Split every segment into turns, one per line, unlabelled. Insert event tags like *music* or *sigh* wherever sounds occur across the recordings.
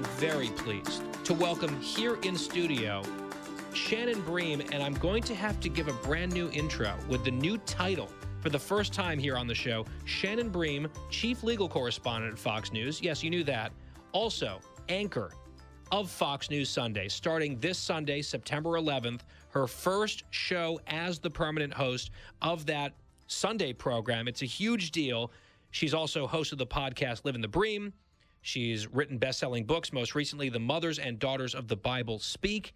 Am very pleased to welcome here in studio Shannon Bream, and I'm going to have to give a brand new intro with the new title for the first time here on the show. Shannon Bream, Chief Legal Correspondent at Fox News. Yes, you knew that. Also, anchor of Fox News Sunday, starting this Sunday, September 11th, her first show as the permanent host of that Sunday program. It's a huge deal. She's also hosted the podcast Living the Bream. She's written best-selling books, most recently The Mothers and Daughters of the Bible Speak.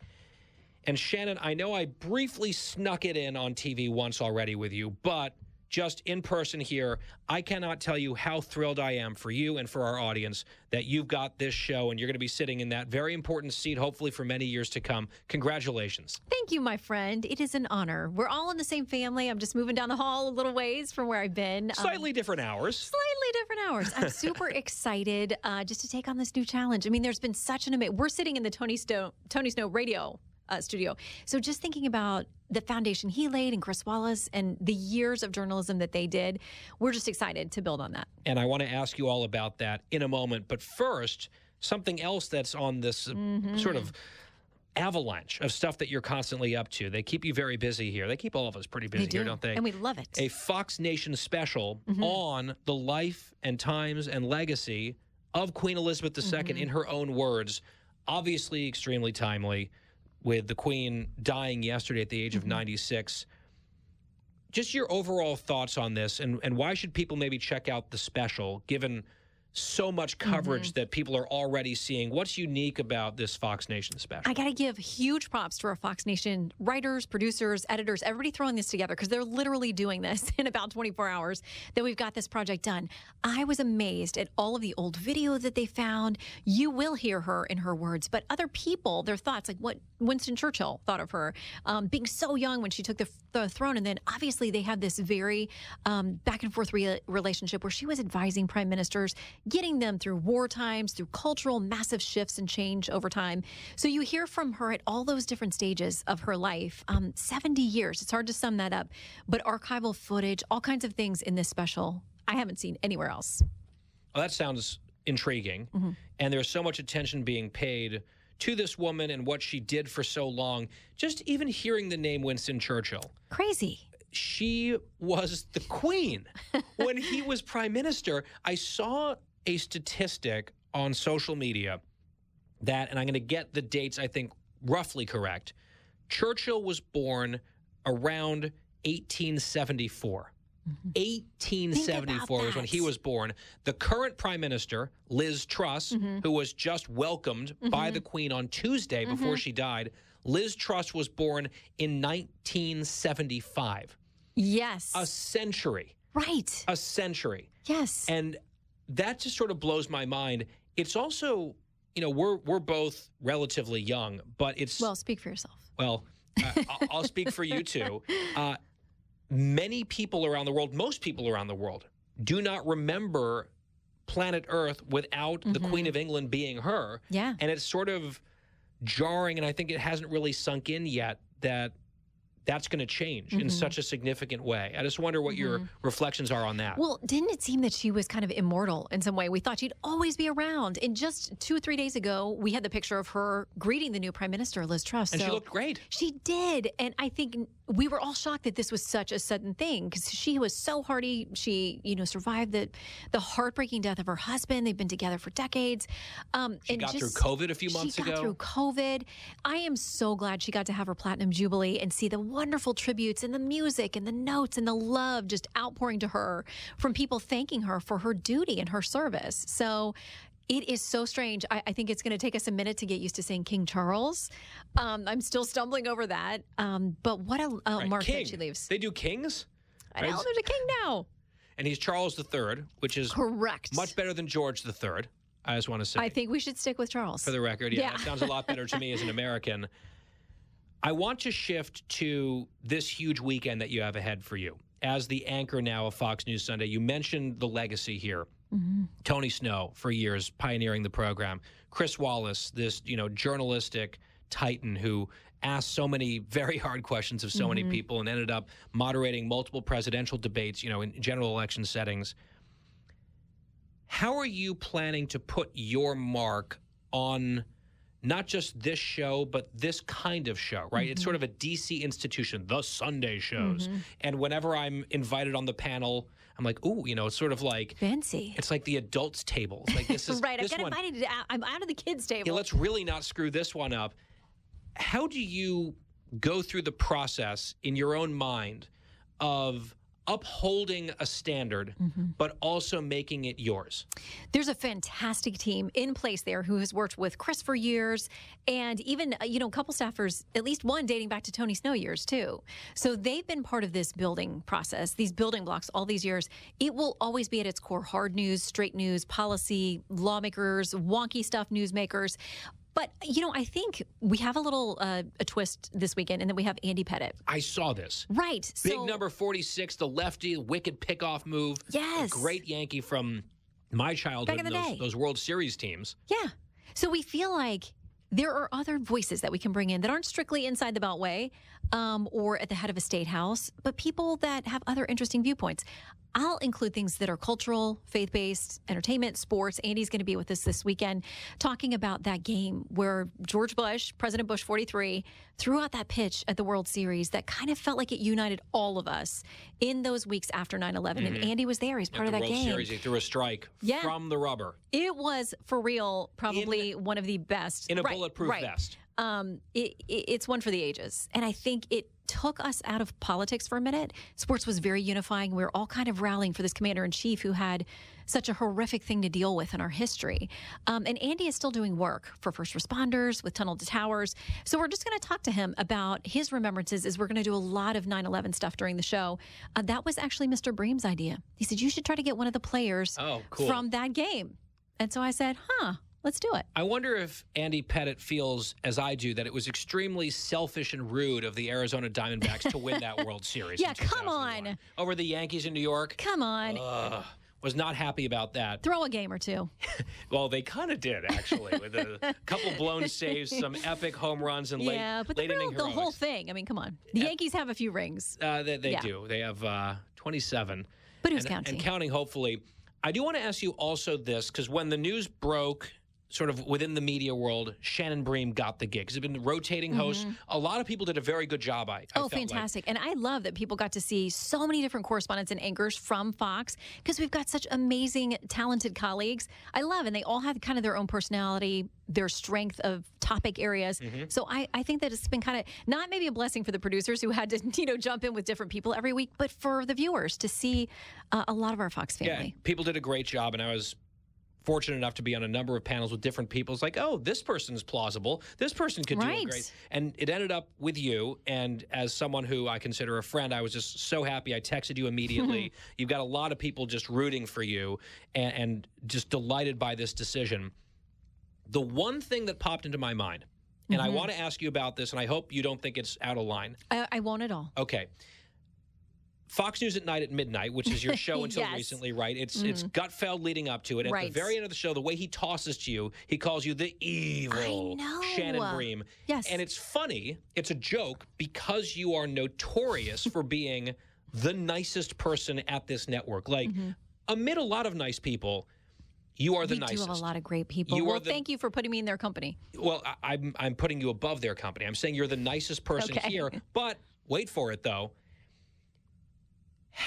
And Shannon, I know I briefly snuck it in on TV once already with you, but just in person here, I cannot tell you how thrilled I am for you and for our audience that you've got this show and you're going to be sitting in that very important seat, hopefully for many years to come. Congratulations.
Thank you, my friend. It is an honor. We're all in the same family. I'm just moving down the hall a little ways from where I've been. Um,
Slightly different hours.
slightly different hours. I'm super *laughs* excited uh, just to take on this new challenge. I mean, there's been such an amazing. We're sitting in the Tony Snow Tony Snow radio uh, studio, so just thinking about the foundation he laid and Chris Wallace and the years of journalism that they did, we're just excited to build on that.
And I want to ask you all about that in a moment. But first, something else that's on this uh,
Mm-hmm.
sort of avalanche of stuff that you're constantly up to. They keep you very busy here. They keep all of us pretty busy
do,
here, don't they?
and we love it.
a Fox Nation special
Mm-hmm.
on the life and times and legacy of Queen Elizabeth II
Mm-hmm.
in her own words. Obviously, extremely timely with the Queen dying yesterday at the age
Mm-hmm.
of 96. Just your overall thoughts on this, and, and why should people maybe check out the special given so much coverage
Mm-hmm.
that people are already seeing? What's unique about this Fox Nation special?
I got to give huge props to our Fox Nation writers, producers, editors, everybody throwing this together because they're literally doing this *laughs* in about 24 hours that we've got this project done. I was amazed at all of the old video that they found. You will hear her in her words, but other people, their thoughts, like what Winston Churchill thought of her, um, being so young when she took the, the throne. And then obviously they had this very um, back and forth re- relationship where she was advising prime ministers, getting them through war times, through cultural massive shifts and change over time. So you hear from her at all those different stages of her life. Um, 70 years. It's hard to sum that up, but archival footage, all kinds of things in this special I haven't seen anywhere else.
Well, that sounds intriguing.
Mm-hmm.
And there's so much attention being paid to this woman and what she did for so long. Just even hearing the name Winston Churchill,
Crazy.
she was the queen *laughs* when he was prime minister. I saw a statistic on social media that, and I'm going to get the dates, I think, roughly correct. Churchill was born around 1874. 1874 was when he was born. The current prime minister, Liz Truss, who was just welcomed by the Queen on Tuesday before she died, Liz Truss was born in 1975.
Yes.
A century.
right.
A century.
yes.
And that just sort of blows my mind. It's also, you know, we're we're both relatively young, but it's
well, speak for yourself.
well, uh, I'll- I'll speak for you too. *laughs* Uh, many people around the world, most people around the world, do not remember planet Earth without the Queen of England being her.
Yeah.
And it's sort of jarring, and I think it hasn't really sunk in yet that that's going to change in mm-hmm. such a significant way. I just wonder what your mm-hmm. reflections are on that.
Well, didn't it seem that she was kind of immortal in some way? We thought she'd always be around. And just two or three days ago, we had the picture of her greeting the new prime minister, Liz Truss.
and she looked great.
She did. And I think we were all shocked that this was such a sudden thing because she was so hardy. She, you know, survived the the heartbreaking death of her husband. They've been together for decades. Um,
She
and
got through COVID a few months
she got
ago.
through COVID. I am so glad she got to have her platinum jubilee and see the wonderful tributes and the music and the notes and the love just outpouring to her from people thanking her for her duty and her service. So it is so strange. I, I think it's going to take us a minute to get used to saying King Charles. Um, I'm still stumbling over that. Um, but what a, a
Right,
mark
King.
that she leaves.
They do kings,
I know there's a king now.
and he's Charles III, which is
Correct.
much better than George III. I just want to say.
I think we should stick with Charles.
For the record, yeah,
Yeah.
that sounds a lot better to me as an *laughs* American. I want to shift to this huge weekend that you have ahead for you. As the anchor now of Fox News Sunday, you mentioned the legacy here. Mm-hmm. Tony Snow, for years, pioneering the program. Chris Wallace, this you know journalistic titan who asked so many very hard questions of so many mm-hmm. people and ended up moderating multiple presidential debates, you know, in general election settings. How are you planning to put your mark on not just this show, but this kind of show, right? It's sort mm-hmm. of a DC institution, the Sunday shows. Mm-hmm. And whenever I'm invited on the panel, I'm like, ooh, you know, it's sort of like
Fancy.
it's like the adults table. It's like this *laughs* is
right. I
this
got
one.
invited. To, I'm out of the kids' table.
Yeah, let's really not screw this one up. How do you go through the process in your own mind of upholding a standard,
Mm-hmm.
but also making it yours?
There's a fantastic team in place there who has worked with Chris for years, and even uh, you know a couple staffers, at least one dating back to Tony Snow years too. So they've been part of this building process, these building blocks, all these years. It will always be at its core hard news, straight news, policy, lawmakers, wonky stuff, newsmakers. But you know, I think we have a little uh, a twist this weekend, and then we have Andy Pettitte.
I saw this.
Right.
Big
so,
number 46, the lefty, wicked pickoff move.
Yes.
Great Yankee from my childhood,
Back in the
those,
day.
those World Series teams.
Yeah. So we feel like there are other voices that we can bring in that aren't strictly inside the Beltway um, or at the head of a state house, but people that have other interesting viewpoints. I'll include things that are cultural, faith based, entertainment, sports. Andy's going to be with us this weekend talking about that game where George Bush, President Bush 43, threw out that pitch at the World Series that kind of felt like it united all of us in those weeks after 9 11. And Andy was there. He's part
At
of that
World
game.
Series, he threw a strike
Yeah.
from the rubber
It was for real, probably one of the best
in a
Right,
bulletproof
right.
vest.
Um, it, it, it's one for the ages, and I think it took us out of politics for a minute. Sports was very unifying. We were all kind of rallying for this commander in chief who had such a horrific thing to deal with in our history. Um, and Andy is still doing work for first responders with Tunnel to Towers. So we're just going to talk to him about his remembrances. As we're going to do a lot of 9/11 stuff during the show. Uh, that was actually Mr. Bream's idea. He said you should try to get one of the players
Oh, cool.
from that game. And so I said, huh, let's do it.
I wonder if Andy Pettitte feels, as I do, that it was extremely selfish and rude of the Arizona Diamondbacks to win that *laughs* World Series.
Yeah, come on.
Over the Yankees in New York.
Come on,
Ugh, was not happy about that.
throw a game or two. *laughs*
Well, they kind of did, actually, with a couple blown saves, some epic home runs, and late,
yeah, but the,
late
real, the whole thing. I mean, come on. The Yankees have a few rings.
Uh, they they
Yeah.
do. They have uh, 27.
But who's
and,
counting?
And counting, hopefully. I do want to ask you also this, because when the news broke sort of within the media world, Shannon Bream got the gig. He's been rotating host. A lot of people did a very good job, I, I
Mm-hmm. Oh,
felt like.
fantastic. And I love that people got to see so many different correspondents and anchors from Fox because we've got such amazing, talented colleagues. I love, and they all have kind of their own personality, their strength of topic areas.
Mm-hmm.
So I, I think that it's been kind of not maybe a blessing for the producers who had to, *laughs* you know, jump in with different people every week, but for the viewers to see uh, a lot of our Fox family.
Yeah,
family.
people did a great job, and I was fortunate enough to be on a number of panels with different people. It's like, oh, this person's plausible. This person could do
Right.
it great. And it ended up with you. And as someone who I consider a friend, I was just so happy. I texted you immediately. *laughs* You've got a lot of people just rooting for you and, and just delighted by this decision. The one thing that popped into my mind, and I mm-hmm. want to ask you about this, and I hope you don't think it's out of line.
I, I won't at all.
Okay. Fox News at Night at Midnight, which is your *laughs* show until
Yes. Mm-hmm.
recently, right? It's it's Gutfeld leading up to it. At
Right.
the very end of the show, the way he tosses to you, he calls you the evil. Shannon Bream.
Yes.
And it's funny, it's a joke because you are notorious for being the nicest person at this network. Like amid a lot of nice people, you are the
Mm-hmm. we
nicest.
do have a lot of great people.
You
well,
the-
thank you for putting me in their company.
Well, I, I'm I'm putting you above their company. I'm saying you're the nicest person
Okay.
here. *laughs* But wait for it though.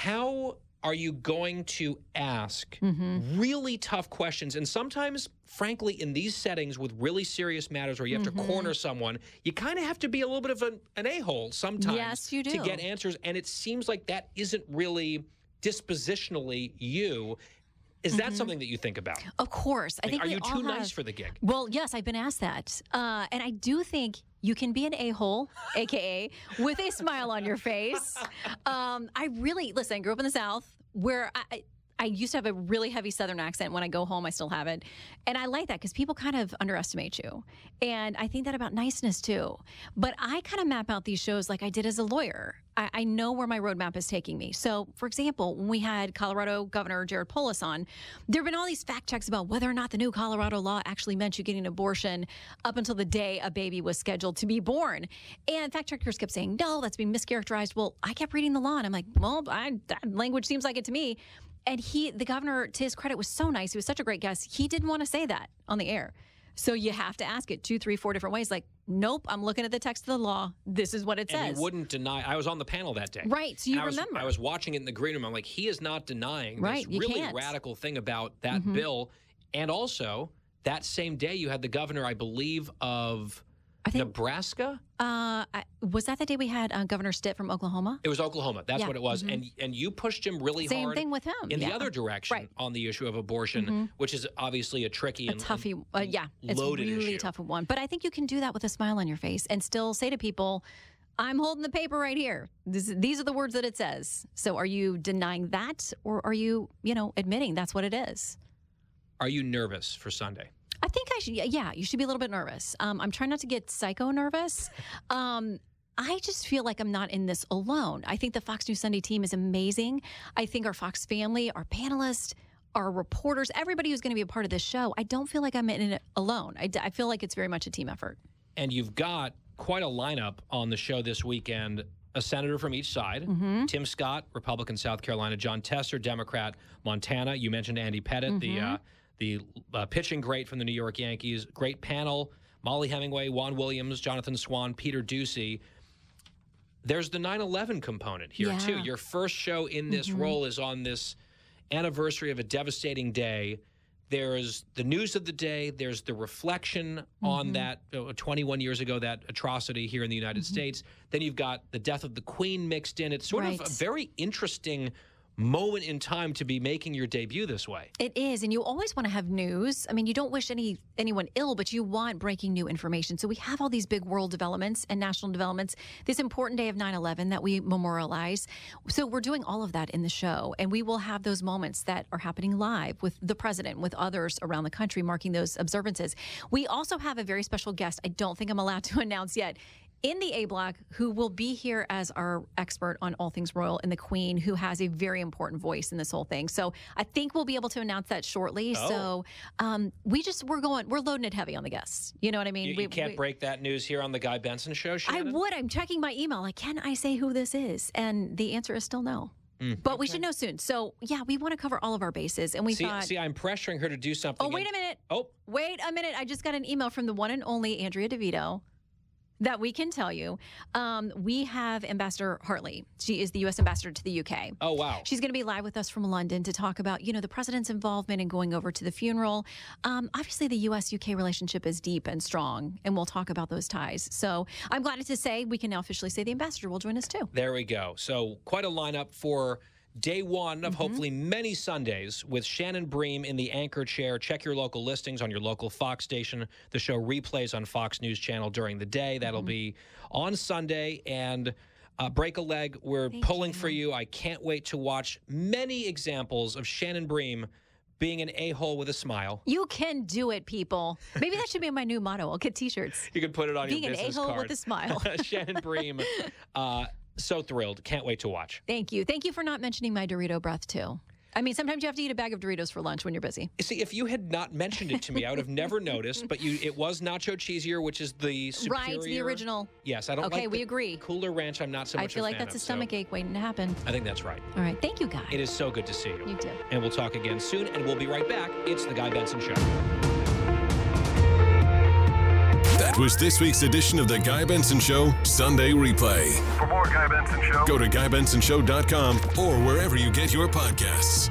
How are you going to ask
Mm-hmm.
really tough questions? And sometimes, frankly, in these settings with really serious matters where you have
Mm-hmm.
to corner someone, you kind of have to be a little bit of an, an a-hole sometimes
Yes, you do.
to get answers. And it seems like that isn't really dispositionally you. Is that something that you think about?
Of course. I
Like,
Mm-hmm. think
are you too nice for the gig?
Well, yes, I've been asked that. Uh, and I do think you can be an a hole, AKA, with a smile on your face. *laughs* Um, I really, listen, I grew up in the South where I. I used to have a really heavy Southern accent. When I go home, I still have it. And I like that because people kind of underestimate you. And I think that about niceness too. But I kind of map out these shows like I did as a lawyer. I, I know where my roadmap is taking me. So, for example, when we had Colorado Governor Jared Polis on, there have been all these fact checks about whether or not the new Colorado law actually meant you getting an abortion up until the day a baby was scheduled to be born. And fact checkers kept saying, no, that's being mischaracterized. Well, I kept reading the law and I'm like, well, I, that language seems like it to me. And he, the governor, to his credit, was so nice. He was such a great guest. He didn't want to say that on the air. So you have to ask it two, three, four different ways. Like, nope, I'm looking at the text of the law. This is what it
And
says.
he wouldn't deny. I was on the panel that day.
Right, so you
I was-
remember.
I was watching it in the green room. I'm like, he is not denying
Right,
this really
can't.
radical thing about that
Mhm.
bill. And also, that same day, you had the governor, I believe, of Nebraska.
Uh, I, was that the day we had uh, Governor Stitt from Oklahoma?
It was Oklahoma. That's
Yeah,
what it was.
mhm.
And and you pushed him really
Same
hard.
Same thing with him,
in the other direction
Right.
on the issue of abortion,
Mhm.
which is obviously a tricky
a
and
toughie. Uh, yeah, it's
loaded
really
issue.
tough one. But I think you can do that with a smile on your face and still say to people, "I'm holding the paper right here. This, these are the words that it says." So, are you denying that, or are you, you know, admitting that's what it is?
Are you nervous for Sunday?
I think I should. Yeah, you should be a little bit nervous. Um, I'm trying not to get psycho nervous. *laughs* Um, I just feel like I'm not in this alone. I think the Fox News Sunday team is amazing. I think our Fox family, our panelists, our reporters, everybody who's going to be a part of this show, I don't feel like I'm in it alone. I, I feel like it's very much a team effort.
And you've got quite a lineup on the show this weekend. A senator from each side
Mm-hmm.
Tim Scott, Republican, South Carolina. Jon Tester, Democrat, Montana. You mentioned Andy Pettitte, the
Mhm.
uh, the uh, pitching great from the New York Yankees. Great panel. Mollie Hemingway, Juan Williams, Jonathan Swan, Peter Doocy. There's the 9 11 component here, too.
Yeah.
Your first show in this
Mm-hmm.
Mhm.
role is on this anniversary of a devastating day. There's the news of the day. There's the reflection on
Mhm.
that uh, 21 years ago, that atrocity here in the United States. Then you've got the death of the Queen mixed in. It's sort of a very interesting moment in time to be making your debut this way.
It is, and you always want to have news. I mean, you don't wish any anyone ill, but you want breaking new information. So we have all these big world developments and national developments. This important day of 9/11 that we memorialize. So we're doing all of that in the show, and we will have those moments that are happening live with the president, with others around the country, marking those observances. We also have a very special guest. I don't think I'm allowed to *laughs* announce yet in the A block who will be here as our expert on all things royal and the Queen, who has a very important voice in this whole thing. So I think we'll be able to announce that shortly.
Oh.
So um, we just we're going we're loading it heavy on the guests. You know what I mean?
You,
we,
you can't
we-
break that news here on the Guy Benson show,
I would. I'm checking my email. Like, can I say who this is? And the answer is still no.
Mm.
But we should know soon. So yeah, we want to cover all of our bases, and we
see,
thought.
see, I'm pressuring her to do something.
Oh, wait
and-
a minute.
Oh,
Wait a minute. I just got an email from the one and only Andrea DeVito that we can tell you. Um, we have Ambassador Hartley. She is the U.S. Ambassador to the UK.
Oh, wow.
She's going to be live with us from London to talk about, you know, the president's involvement in going over to the funeral. Um, obviously, the U.S.-UK relationship is deep and strong, and we'll talk about those ties. So I'm glad to say we can now officially say the ambassador will join us too.
There we go. So, quite a lineup for day one
Mm-hmm.
of hopefully many Sundays with Shannon Bream in the anchor chair. Check your local listings on your local Fox station. The show replays on Fox News Channel during the day. That'll
Mm-hmm.
be on Sunday. And uh, break a leg. We're pulling for you. I can't wait to watch many examples of Shannon Bream being an a hole with a smile.
You can do it, people. Maybe that should be my new motto. I'll get T-shirts.
You can put it on.
Being
your
an a-hole with a smile. *laughs*
Shannon Bream. *laughs* Uh, so thrilled. Can't wait to watch.
Thank you. Thank you for not mentioning my Dorito breath too. I mean, sometimes you have to eat a bag of Doritos for lunch when you're busy.
See, if you had not mentioned it to me, I would have never *laughs* noticed. But you, it was nacho cheesier, which is the superior.
Right, the original.
Yes, I don't
Okay,
like
we agree.
Cooler Ranch, I'm not so much.
I feel
a
like that's a
of, so
stomach ache waiting to happen.
I think that's right.
All right, thank you, guys.
It is so good to see you.
You too.
And we'll talk again soon. And we'll be right back. It's the Guy Benson Show.
Was this week's edition of the Guy Benson Show Sunday Replay.
For more Guy Benson Show,
Go to GuyBensonShow.com or wherever you get your podcasts.